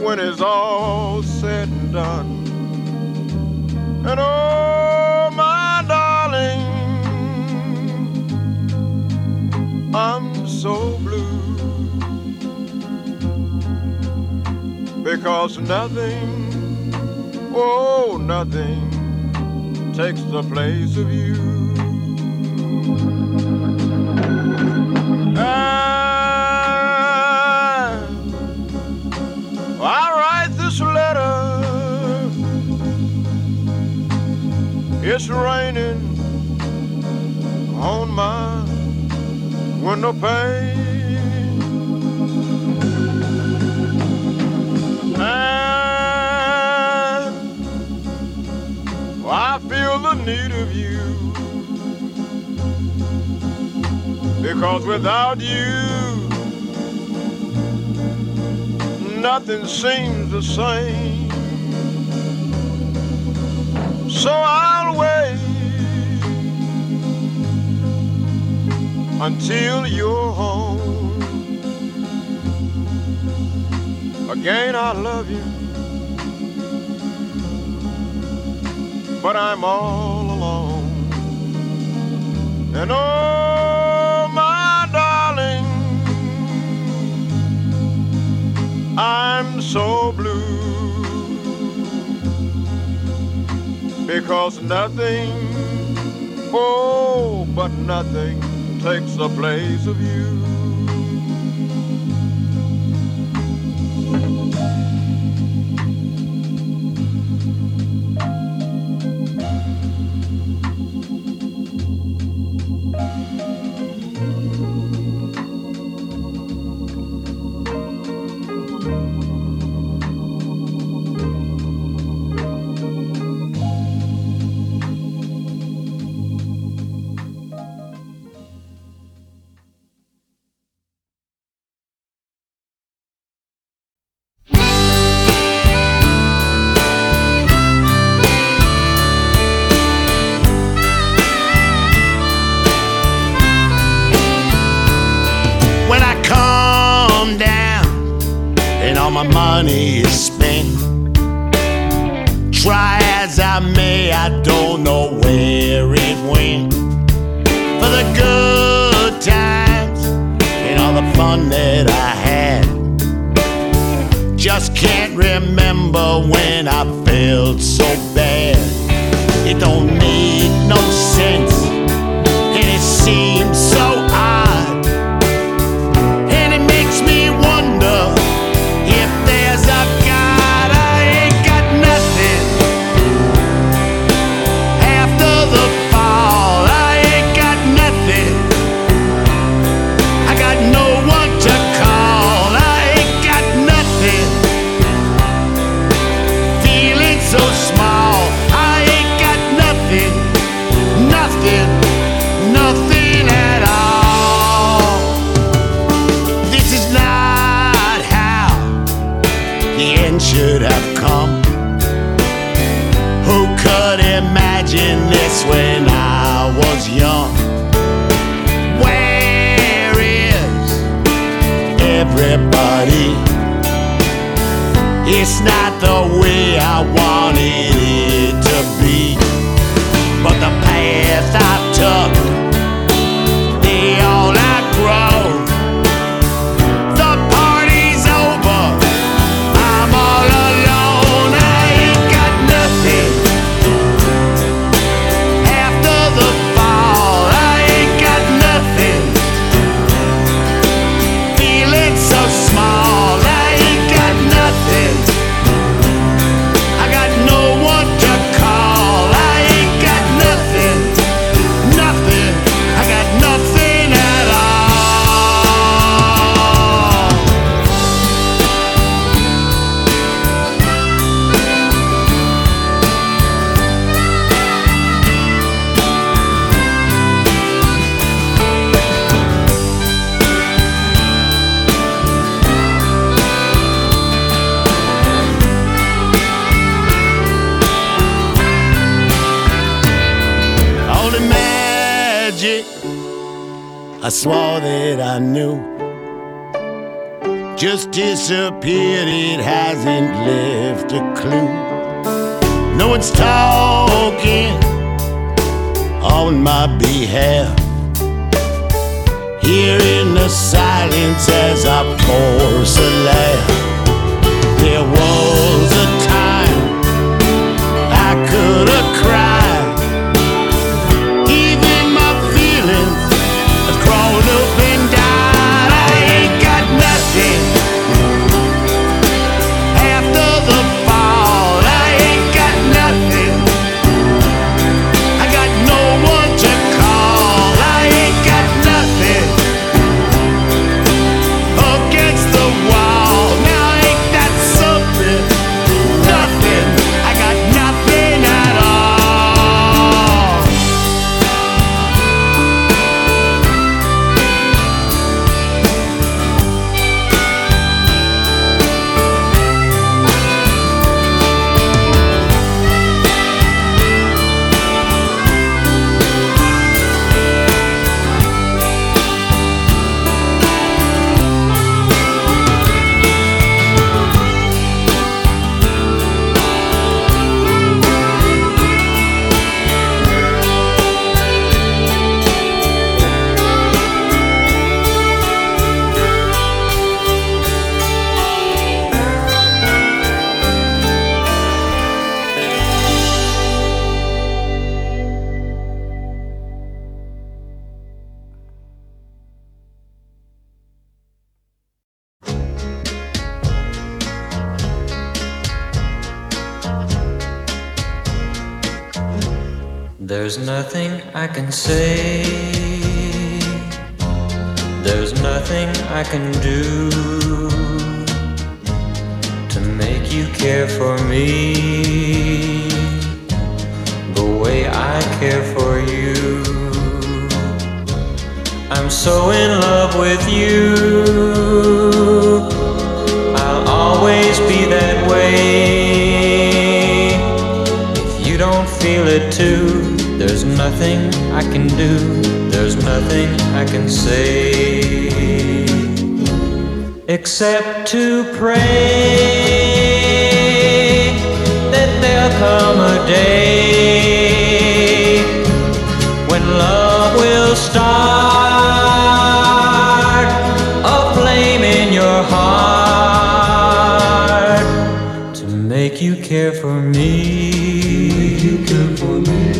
when it's all said and done. And oh, my darling, I'm so blue because nothing, oh, nothing takes the place of you. And It's raining on my window pane. And I feel the need of you. Because without you, nothing seems the same. So I'll wait until you're home. Again, I love you, but I'm all alone. And oh, my darling, I'm so blue. because nothing, oh, but nothing takes the place of you. have say for me. You care for me.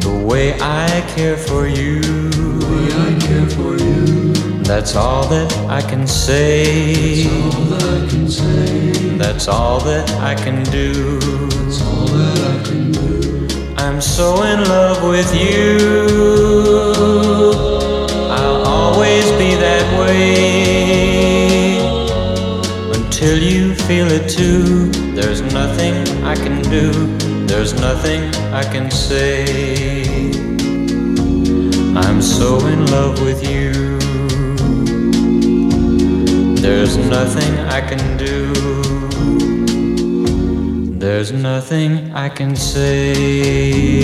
The way I care for you. The way I care for you. That's all that I can say. That's all that I can say. That's all that I can do. That's all that I can do. I'm so in love with you. I'll always be that way till you feel it too. There's nothing I can do, there's nothing I can say. I'm so in love with you. There's nothing I can do, there's nothing I can say.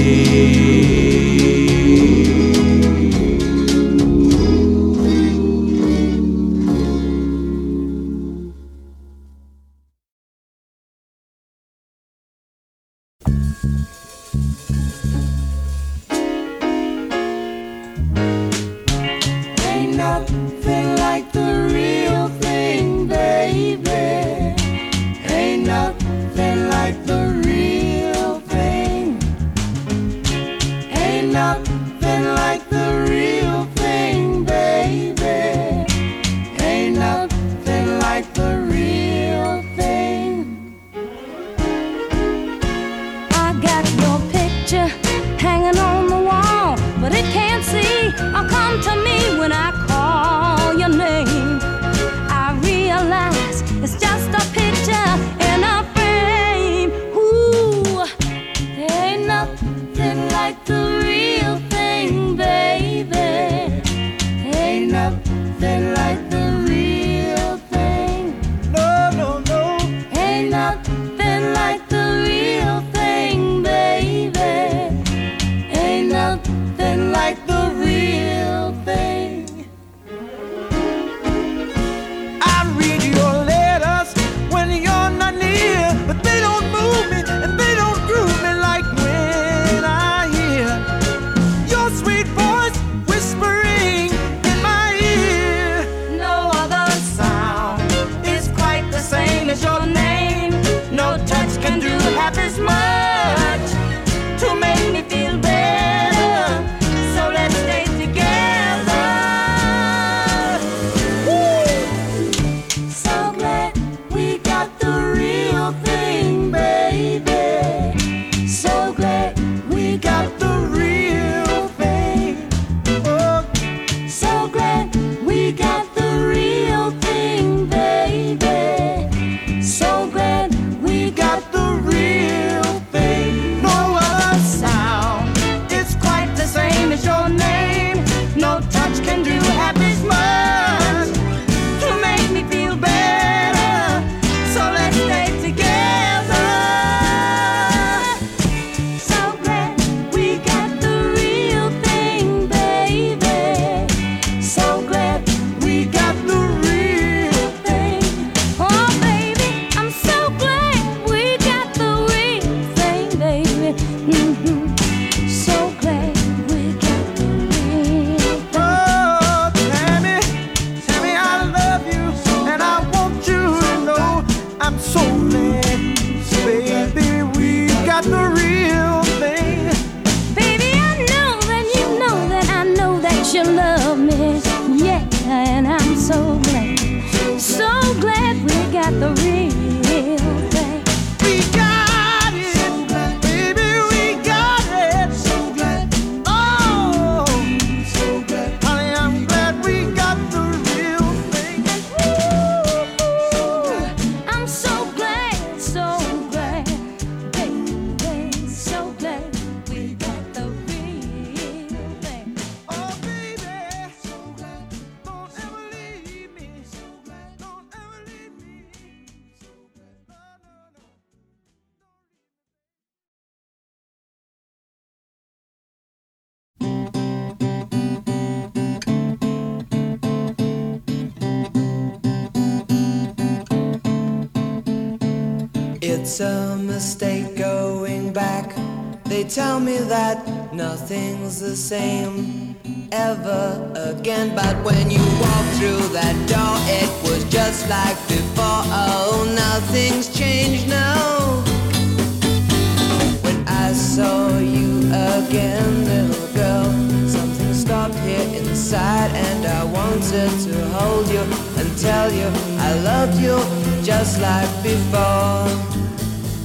So glad, It's a mistake going back. They tell me that nothing's the same ever again. But when you walk through that door, it was just like before. Oh, nothing's changed now. When I saw you again, little girl, something stopped here inside, and I wanted to hold you and tell you I loved you just like before.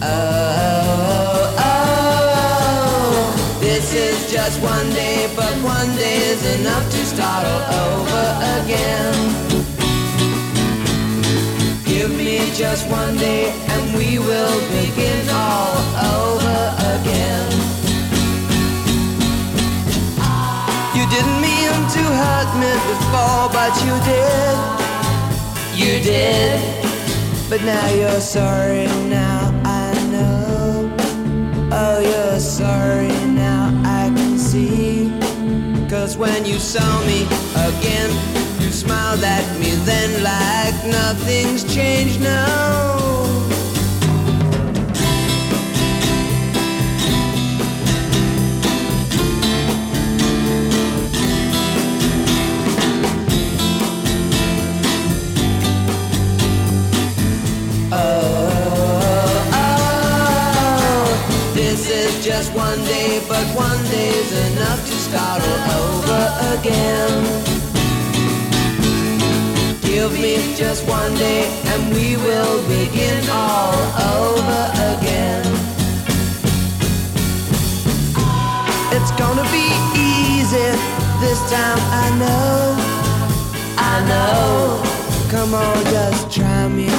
Oh, oh, oh, this is just one day, but one day is enough to start all over again. Give me just one day and we will begin all over again. You didn't mean to hurt me before, but you did. You did. But now you're sorry now. Oh, you're sorry now, I can see. Cause when you saw me again, you smiled at me then like nothing's changed now. Just one day, but one day's enough to start all over again. Give me just one day, and we will begin all over again. It's gonna be easy this time, I know. I know. Come on, just try me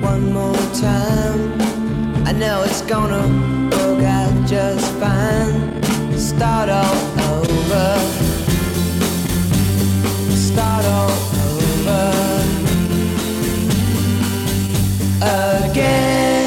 one more time. I know it's gonna just fine. Start all over. Start all over. Again.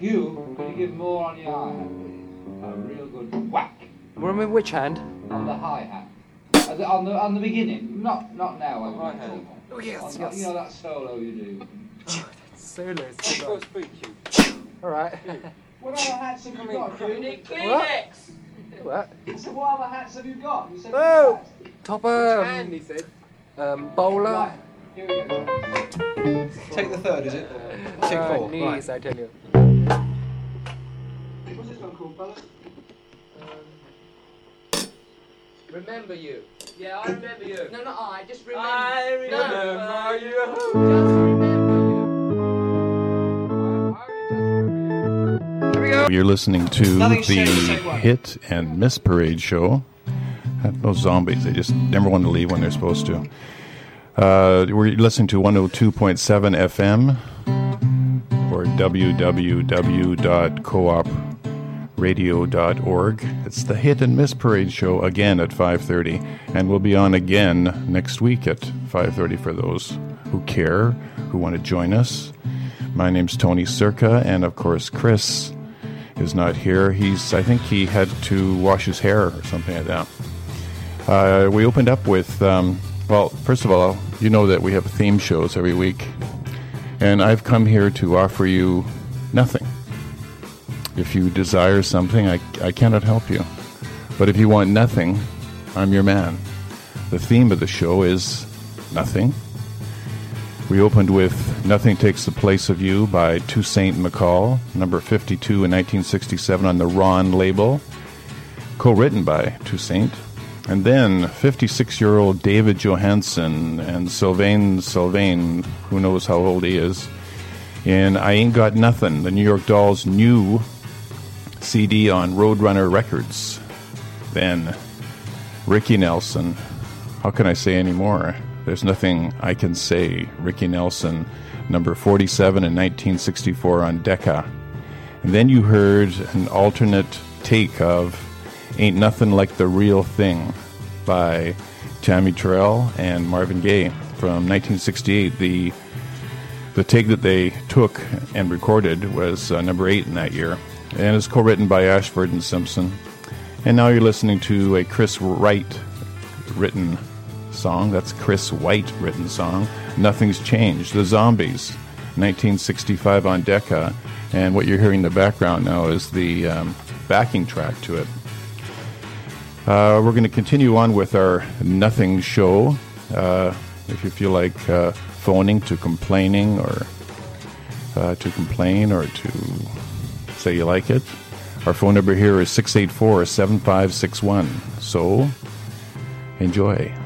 You, could you give more on your hi-hat, please? A real good whack Well, I mean, which hand? on the hi-hat. At the- On the, on the beginning, not not now. I Right mean, hand. Oh, yes, on that- yes. You know that solo you do. Solo. Alright. What other hats have you got? What? What? So what other hats have you got? You said Oh! hats. Top um, he said. Um, bowler. Right, here we go. Take the third, is it? Take Uh, four. knees, I tell you. What's this one called, fella? Remember you. Yeah, I remember you. No, not I. Just remember. I remember no. you. you. You're listening to Nothing's the changed, say what? Hit and Miss Parade show. Uh, Those zombies, they just never want to leave when they're supposed to. Uh, we're listening to 102.7 FM or www.coopradio.org. It's the Hit and Miss Parade show again at 5:30, and we'll be on again next week at 5:30 for those who care, who want to join us. My name's Tony Circa, and of course Chris is not here. He's I think he had to wash his hair or something like that. Uh, we opened up with, um, well, first of all, you know that we have theme shows every week, and I've come here to offer you nothing. If you desire something, I, I cannot help you. But if you want nothing, I'm your man. The theme of the show is nothing. We opened with Nothing Takes the Place of You by Toussaint McCall, number 52 in 1967 on the Ronn label, co written by Toussaint. And then 56 year old David Johansen and Sylvain Sylvain, who knows how old he is, in I Ain't Got Nothing, the New York Dolls' new CD on Roadrunner Records. Then Ricky Nelson. How can I say any more? There's nothing I can say. Ricky Nelson, number 47 in 1964 on Decca. And then you heard an alternate take of Ain't Nothing Like the Real Thing by Tammy Terrell and Marvin Gaye from 1968. The the take that they took and recorded was uh, number eight in that year, and is co-written by Ashford and Simpson. And now you're listening to a Chris Wright written song. That's Chris White written song. Nothing's changed. The Zombies, 1965 on Decca, and what you're hearing in the background now is the um, backing track to it. Uh, we're going to continue on with our Nothing show. Uh, if you feel like uh, phoning to complaining or uh, to complain or to say you like it, our phone number here is 684 7561. So enjoy.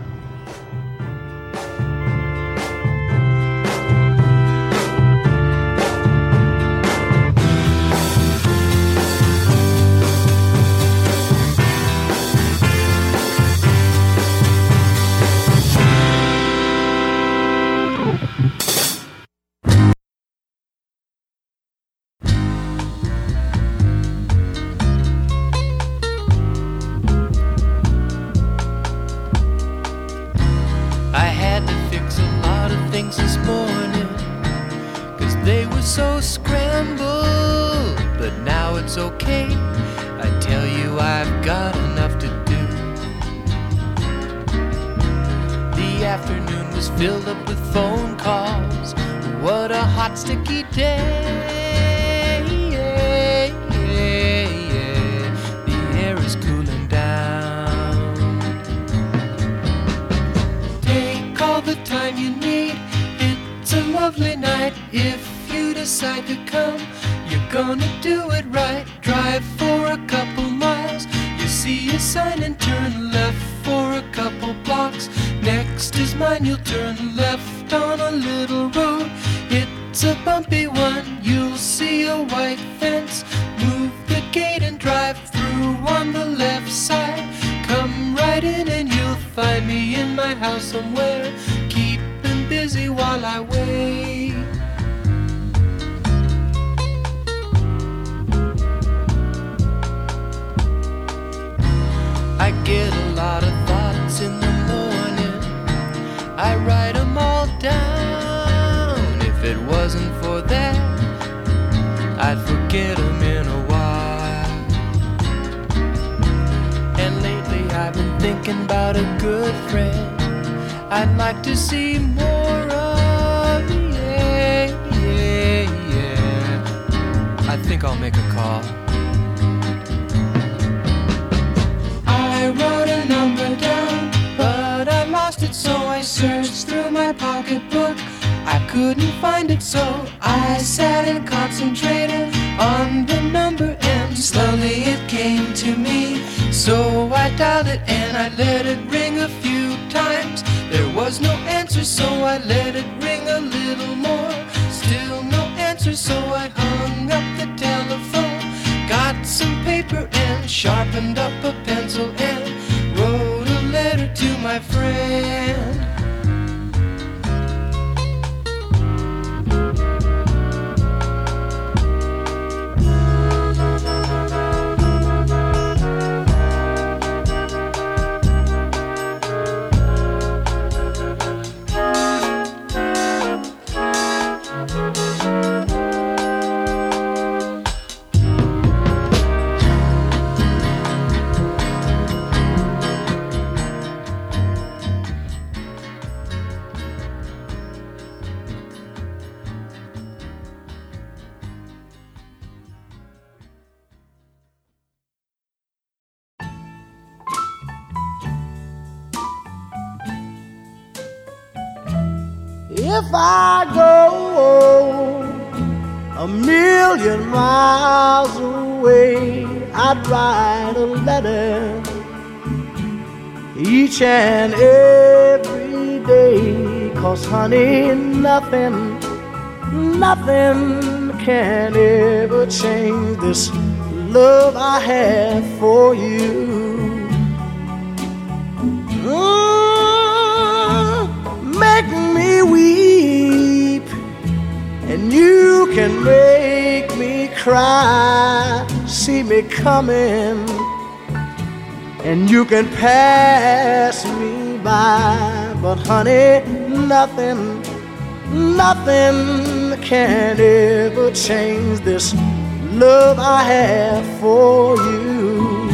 Left side. Come right in and you'll find me in my house somewhere, keeping busy while I wait. I get a lot of thoughts in the morning. I write them all down. If it wasn't for that, I'd forget them thinking about a good friend I'd like to see more of. Yeah, yeah, yeah. I think I'll make a call. I wrote a number down, but I lost it, so I searched through my pocketbook. I couldn't find it, so I sat and concentrated on the number, and slowly it came to me. So I dialed it and I let it ring a few times. There was no answer, so I let it ring a little more. Still no answer, so I hung up the telephone. Got some paper and sharpened up a pencil and wrote a letter to my friend. If I go a million miles away, I'd write a letter each and every day. Cause, honey, nothing, nothing can ever change this love I have for you. Mm, make me weep, you can make me cry. See me coming, and you can pass me by. But, honey, nothing, nothing can ever change this love I have for you.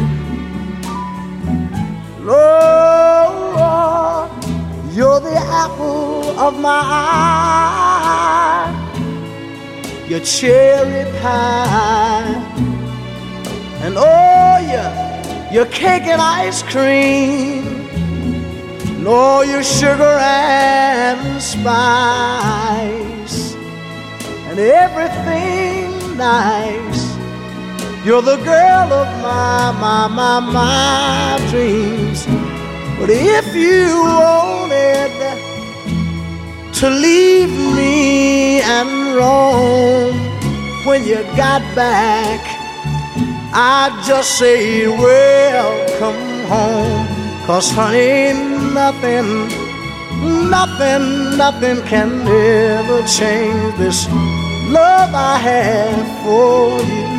Lord, you're the apple of my eye, your cherry pie, and oh, your, your cake and ice cream, and all your sugar and spice, and everything nice. You're the girl of my, my, my, my dreams. But if you wanted to leave me and roam when you got back, I'd just say, welcome home. Cause honey, nothing, nothing, nothing can ever change this love I have for you.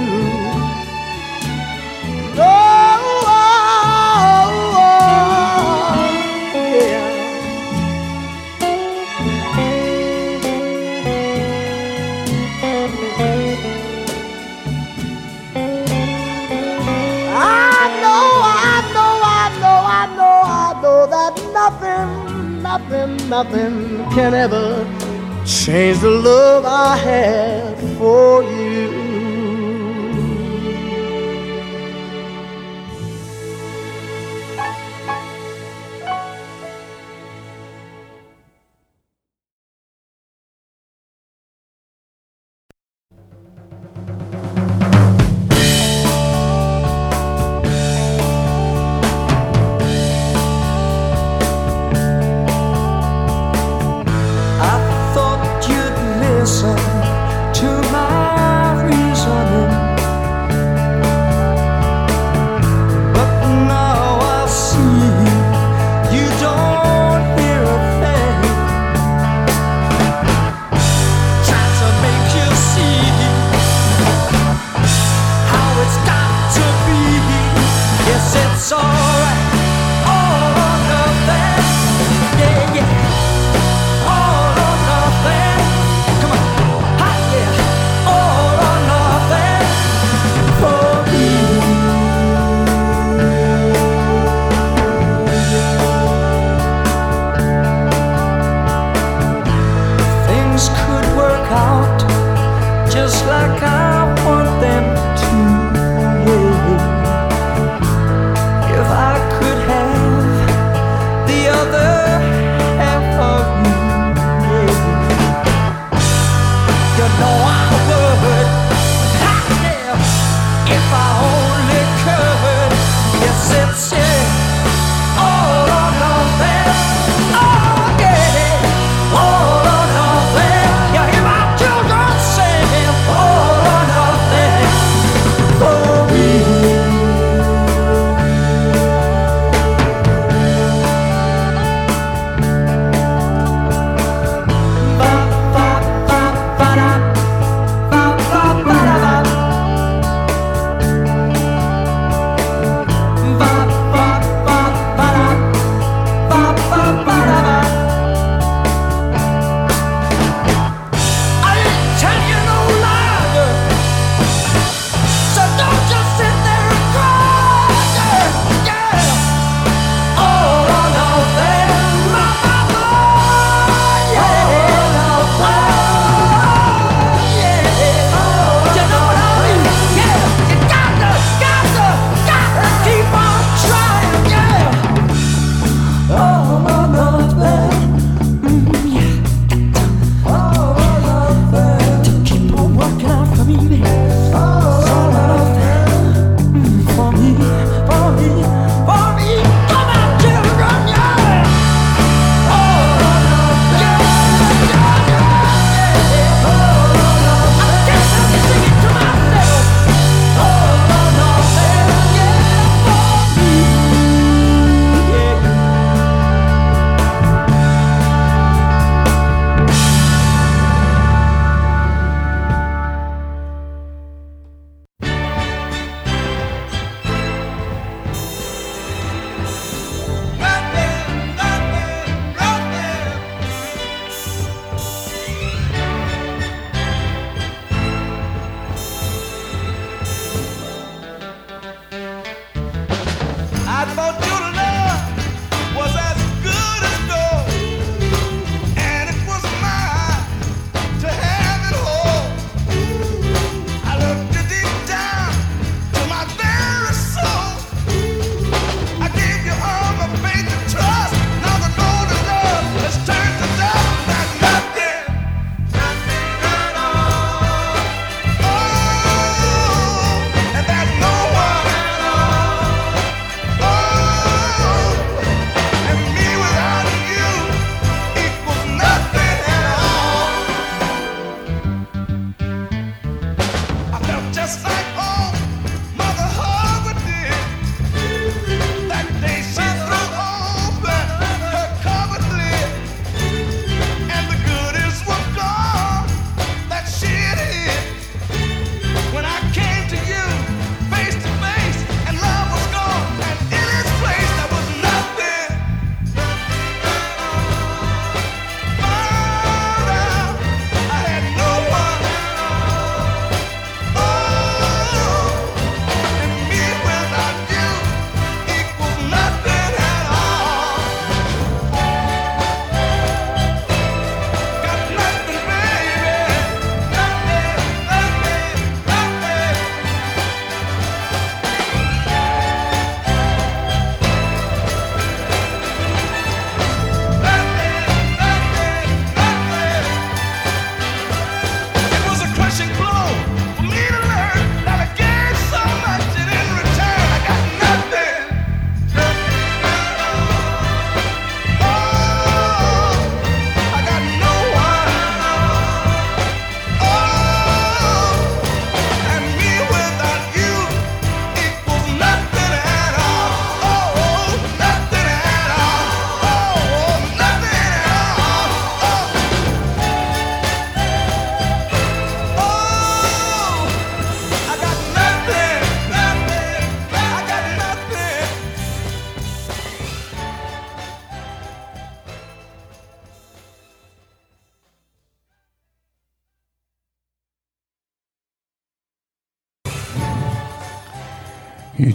Nothing, can ever change the love I have for you.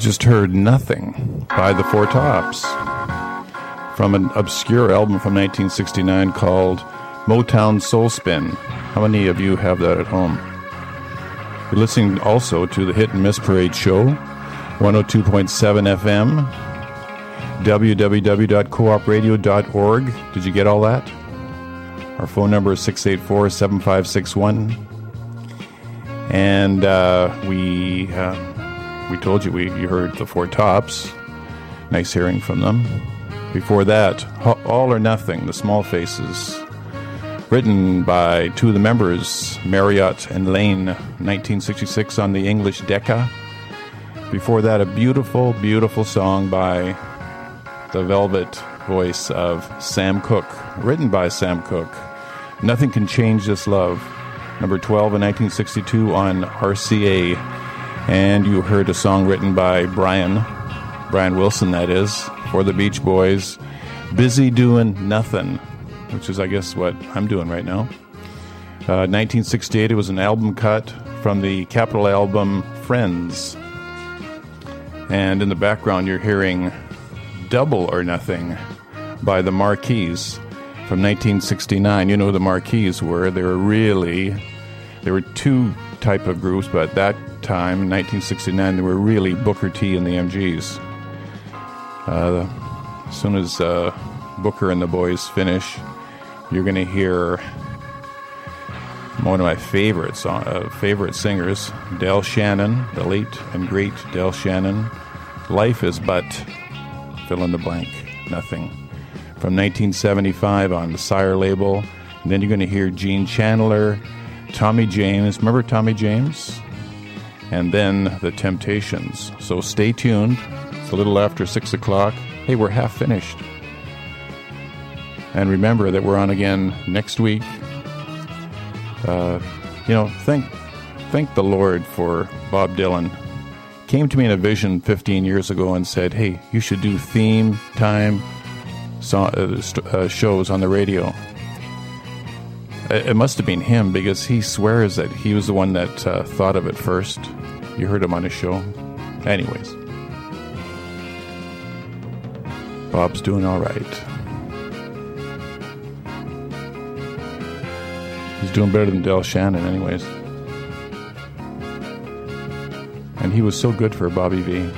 Just heard Nothing by the Four Tops from an obscure album from 1969 called Motown Soul Spin. How many of you have that at home? You're listening also to the Hit and Miss Parade Show, 102.7 FM, www.coopradio.org. Did you get all that? Our phone number is 684 7561. And uh, we. Uh, we told you we you heard the Four Tops. Nice hearing from them. Before that, All or Nothing, The Small Faces, written by two of the members, Marriott and Lane, 1966 on the English Decca. Before that, a beautiful, beautiful song by the velvet voice of Sam Cooke, written by Sam Cooke. Nothing Can Change This Love, number 12 in 1962 on RCA and you heard a song written by Brian, Brian Wilson, that is, for the Beach Boys, Busy Doing Nothing, which is, I guess, what I'm doing right now. Uh, 1968, it was an album cut from the Capitol album Friends. And in the background, you're hearing Double or Nothing by the Mar-Keys from 1969. You know who the Mar-Keys were. They were really, there were two type of groups, but that time, in 1969, there were really Booker T and the MGs. Uh, as soon as uh, Booker and the boys finish, you're going to hear one of my favorite song, uh, favorite singers, Del Shannon, the late and great Del Shannon. Life is but fill in the blank, nothing. From 1975 on the Sire label. And then you're going to hear Gene Chandler, Tommy James. Remember Tommy James? and then The Temptations. So stay tuned. It's a little after 6 o'clock. Hey, we're half finished. And remember that we're on again next week. Uh, you know, thank, thank the Lord for Bob Dylan. Came to me in a vision 15 years ago and said, hey, you should do theme time so, uh, uh, shows on the radio. It must have been him because he swears that he was the one that uh, thought of it first. You heard him on his show. Anyways, Bob's doing all right. He's doing better than Del Shannon, anyways. And he was so good for Bobby Vee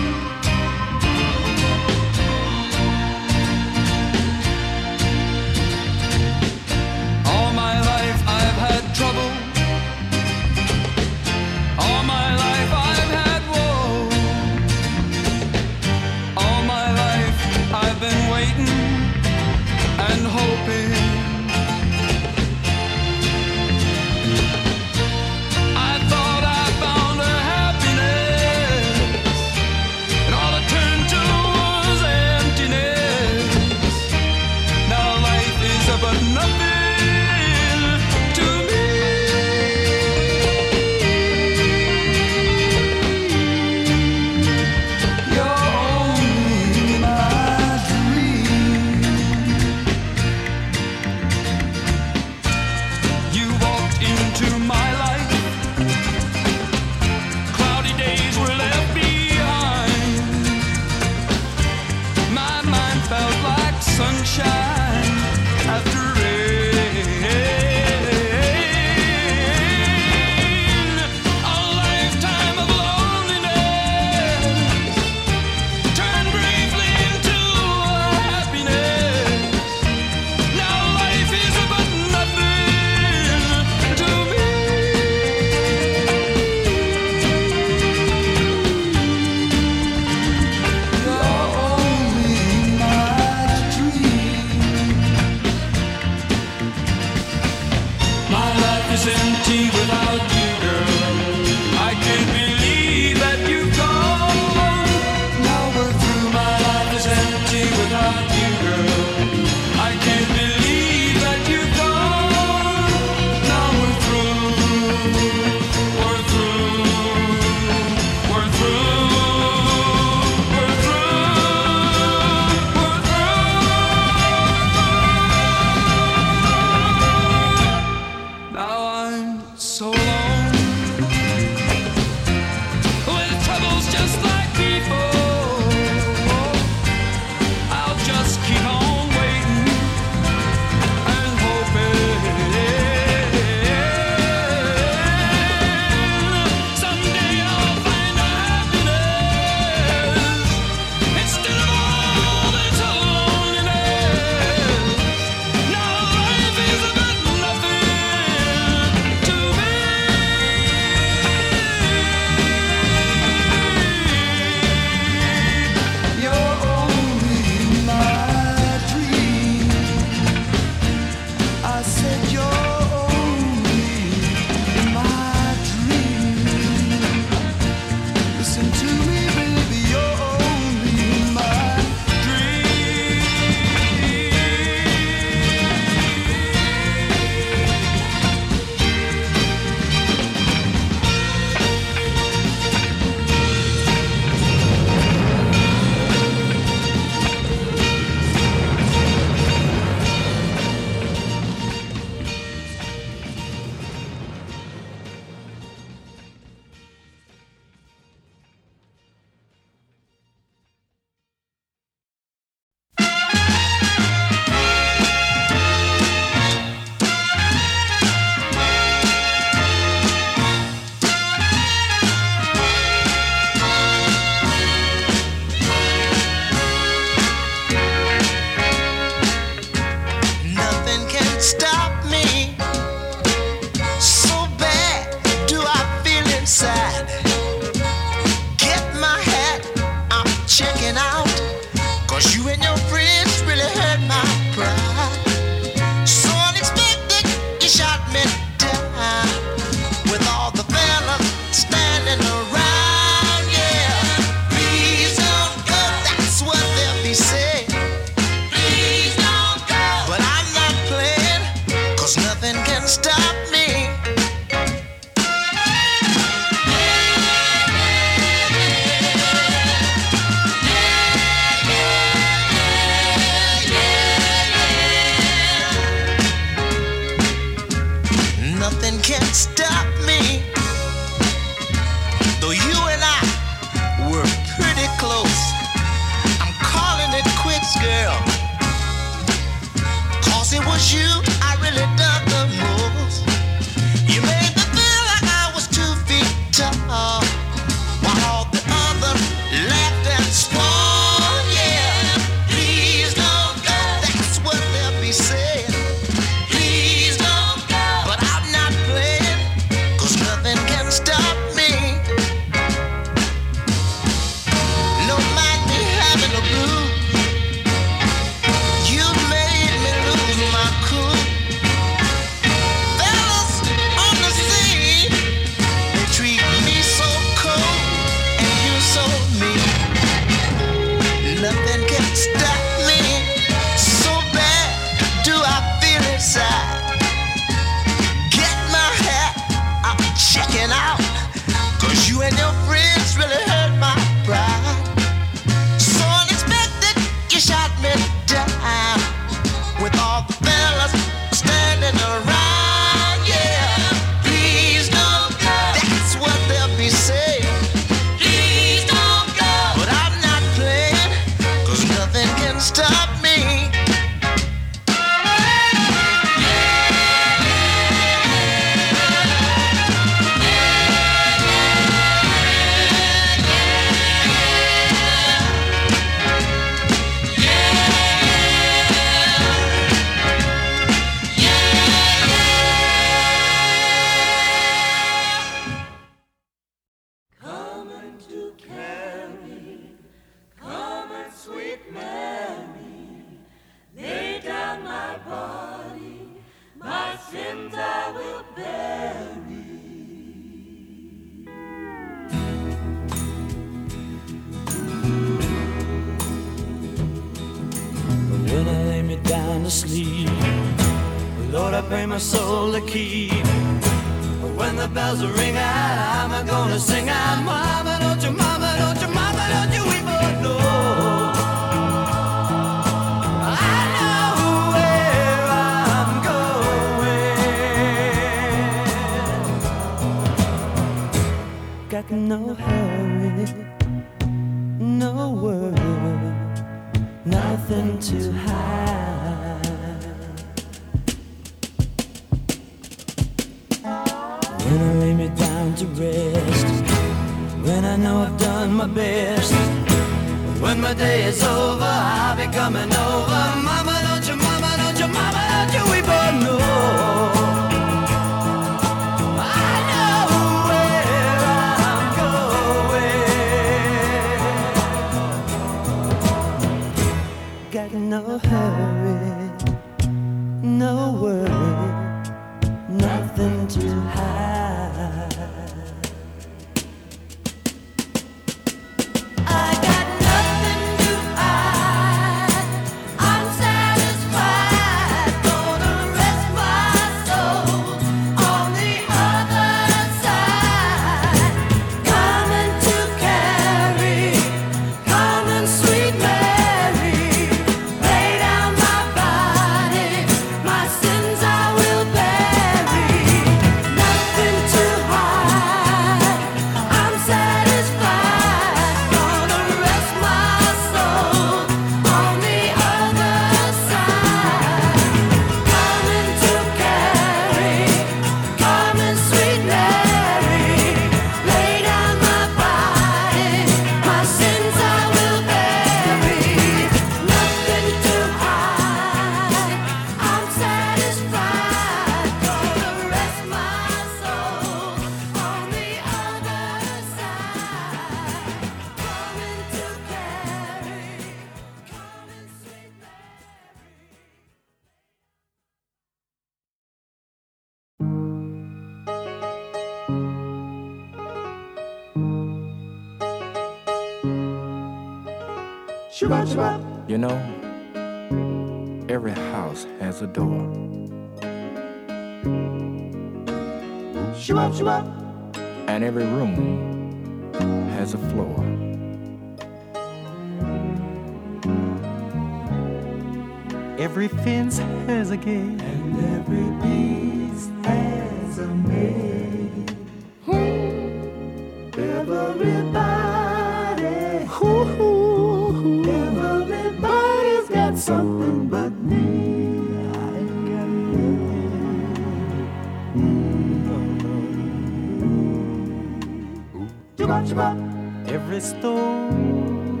Every stone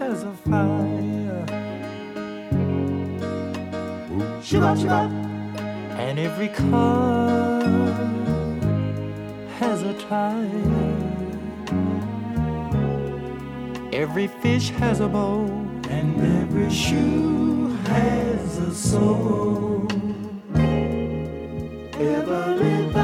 has a fire. And every car has a tire. Every fish has a bow. And every shoe has a soul. Everybody,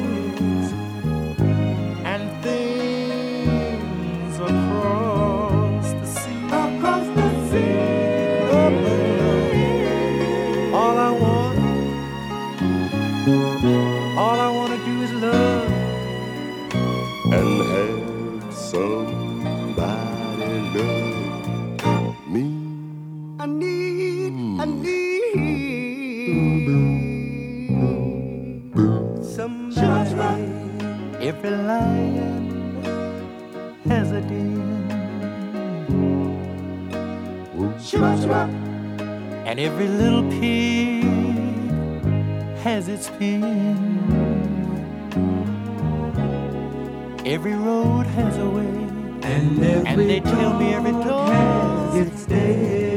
Every lion has a den. And every little pig has its pen. Every road has a way. And, and they tell me every door has its day.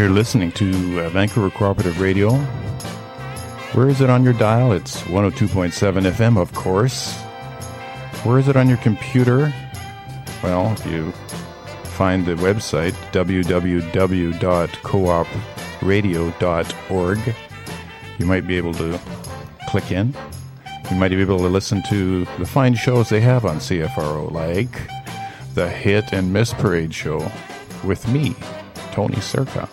You're listening to uh, Vancouver Cooperative Radio. Where is it on your dial? It's 102.7 FM, of course. Where is it on your computer? Well, if you find the website www.coopradio.org, you might be able to click in. You might be able to listen to the fine shows they have on CFRO, like the Hit and Miss Parade show with me, Tony Circa.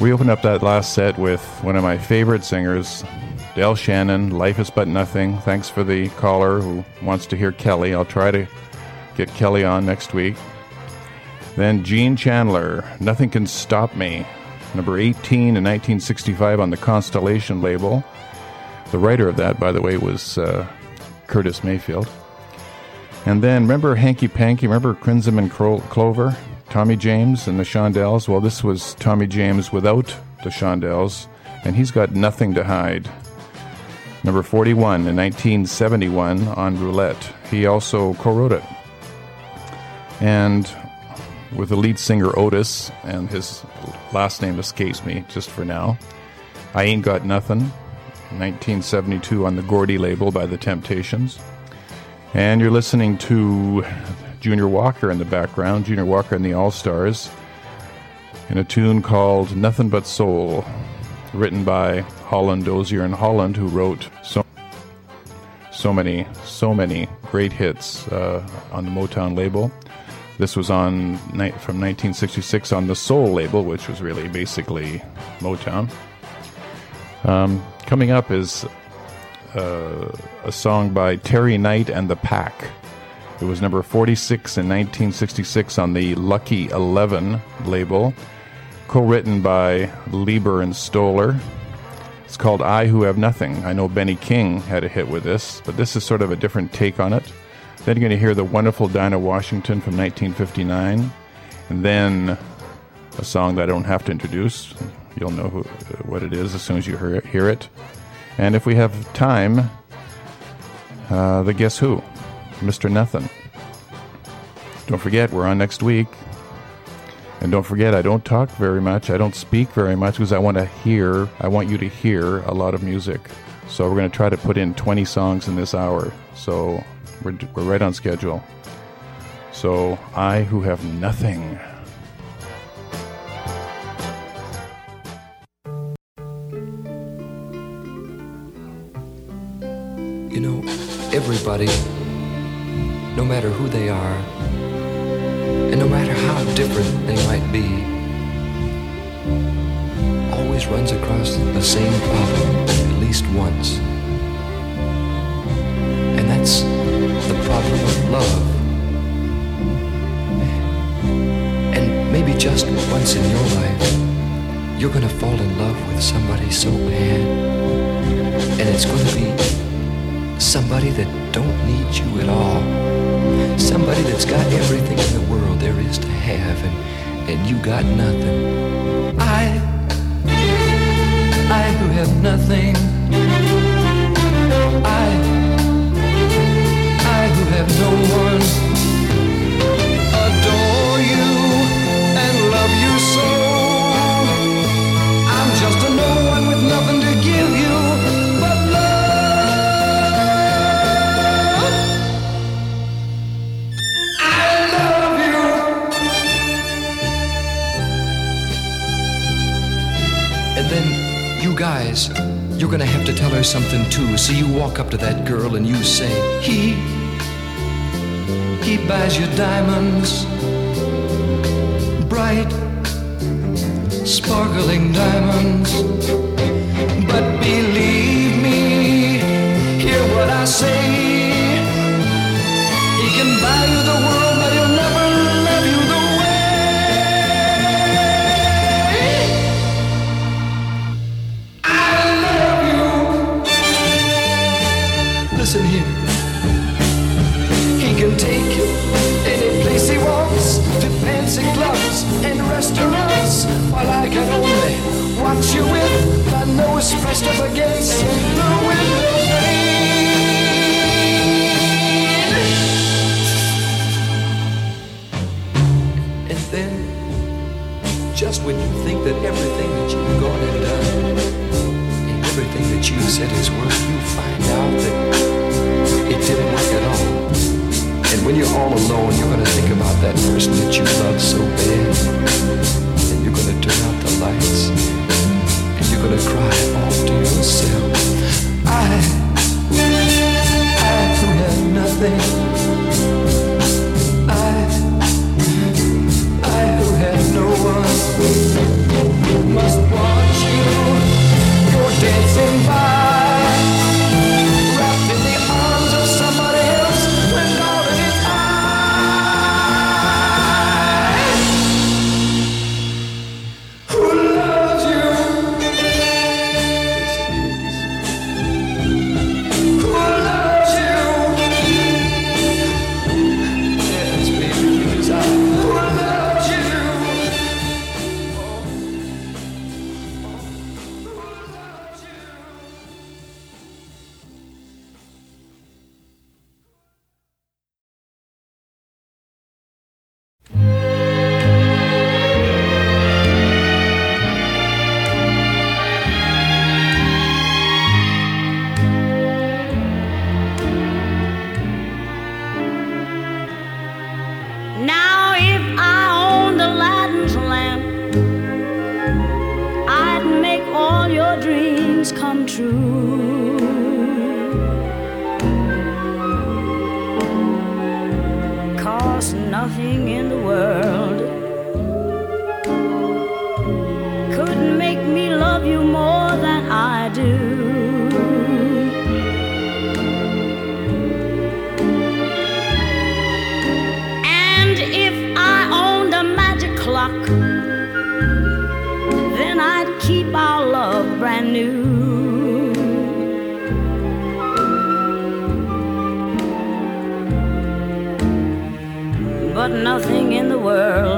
We opened up that last set with one of my favorite singers, Del Shannon, Life is But Nothing. Thanks for the caller who wants to hear Kelly. I'll try to get Kelly on next week. Then Gene Chandler, Nothing Can Stop Me, number 18 in 1965 on the Constellation label. The writer of that, by the way, was uh, Curtis Mayfield. And then remember Hanky Panky? Remember Crimson and Clover? Tommy James and the Shondells? Well, this was Tommy James without the Shondells, and he's got nothing to hide. Number 41 in 1971 on Roulette. He also co wrote it. And with the lead singer Otis, and his last name escapes me just for now. I Ain't Got Nothing, 1972 on the Gordy label by The Temptations. And you're listening to Junior Walker in the background, Junior Walker and the All Stars, in a tune called Nothing But Soul, written by Holland Dozier and Holland, who wrote so so many, so many great hits uh, on the Motown label. This was on from 1966 on the Soul label, which was really basically Motown. Um, coming up is uh, a song by Terry Knight and the Pack. It was number 46 in 1966 on the Lucky 11 label, co written by Leiber and Stoller. It's called I Who Have Nothing. I know Benny King had a hit with this, but this is sort of a different take on it. Then you're going to hear the wonderful Dinah Washington from 1959, and then a song that I don't have to introduce. You'll know who, what it is as soon as you hear it. And if we have time, uh, the Guess Who, Mr. Nothing. Don't forget, we're on next week. And don't forget, I don't talk very much. I don't speak very much because I want to hear, I want you to hear a lot of music. So we're going to try to put in 20 songs in this hour. So we're, we're right on schedule. So I who have nothing. You know, everybody, no matter who they are, and no matter how different they might be, always runs across the same problem at least once. And that's the problem of love. And maybe just once in your life, you're gonna fall in love with somebody so bad. And it's gonna be somebody that don't need you at all. Somebody that's got everything in the world there is to have and, and you got nothing. I I who have nothing. I I who have no one adore you and love you so. I'm just a no one with nothing to give you guys, you're gonna have to tell her something too. So you walk up to that girl and you say, He, he buys you diamonds, bright, sparkling diamonds. But believe me, hear what I say. And restaurants. While I can only watch you with my nose pressed up against the window pane. And then, just when you think that everything that you've gone and done and everything that you said is worth, you find out that it didn't work at all. And when you're all alone, you're gonna think about that person that you love so bad. And you're gonna turn out the lights. And you're gonna cry all to yourself. I, I who have nothing. I, I who have no one. Must watch you. You're dancing by. nothing in the world. World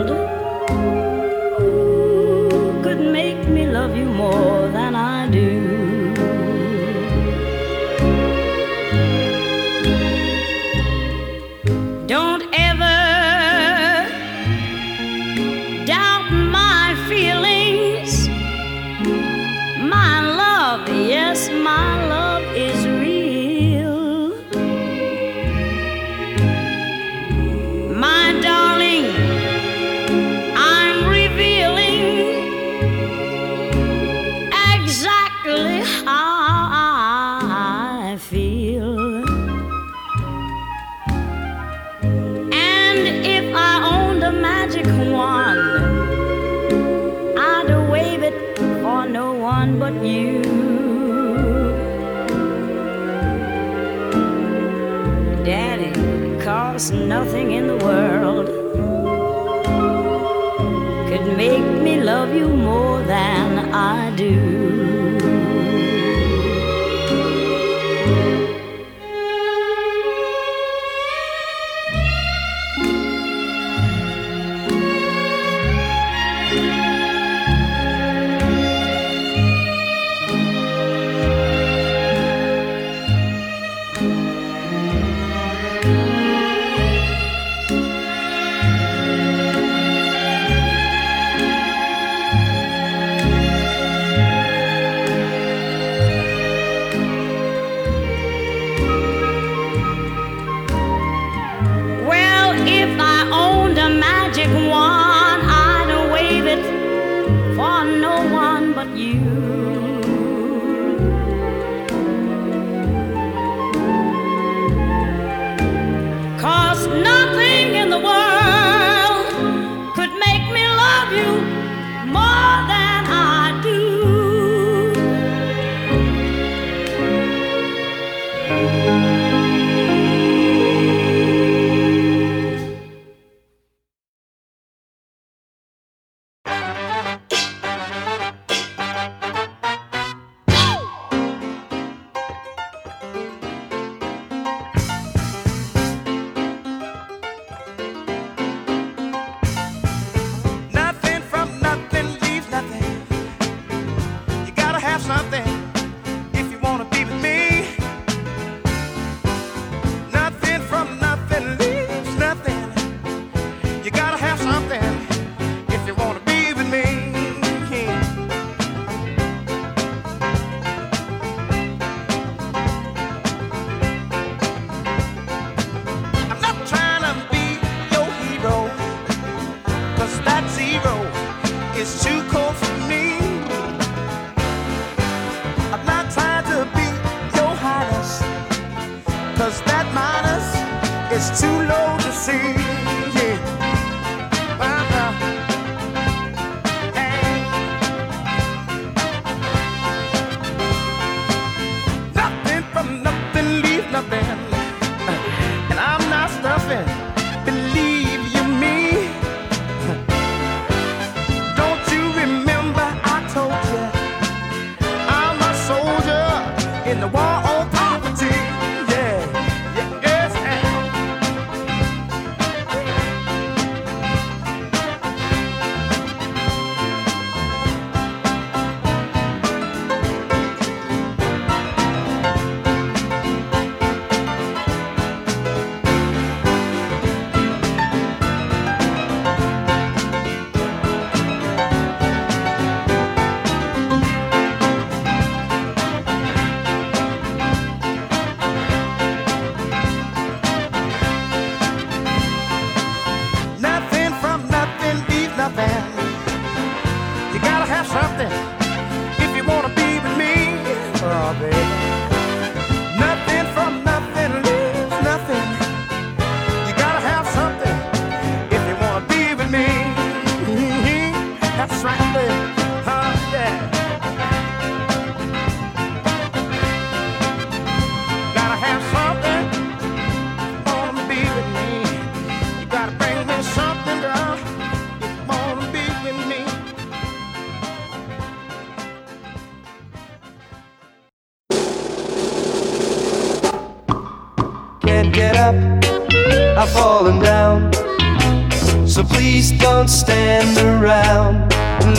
please don't stand around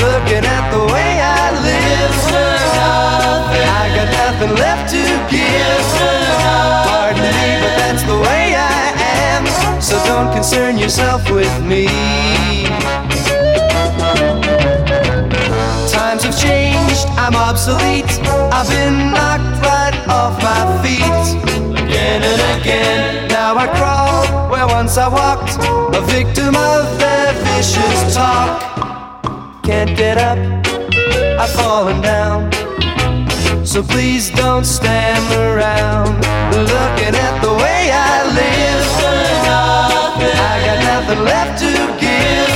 looking at the way I live. I got nothing left to give. Pardon me, but that's the way I am. So don't concern yourself with me. Times have changed, I'm obsolete. I've been knocked right off my feet. Once I walked. A victim of their vicious talk. Can't get up, I've fallen down. So please don't stand around looking at the way I live. I got nothing left to give.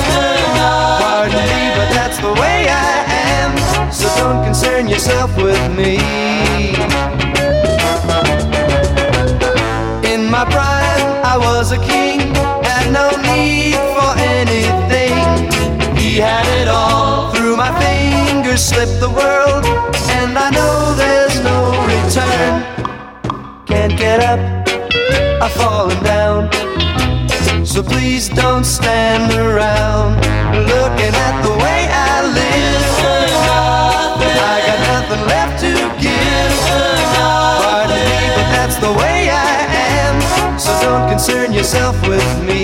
Pardon me, but that's the way I am. So don't concern yourself with me. In my prime, I was a king, She had it all through my fingers, slipped the world, and I know there's no return. Can't get up, I've fallen down. So please don't stand around looking at the way I live. I got nothing left to give. Pardon me, but that's the way I am. So don't concern yourself with me.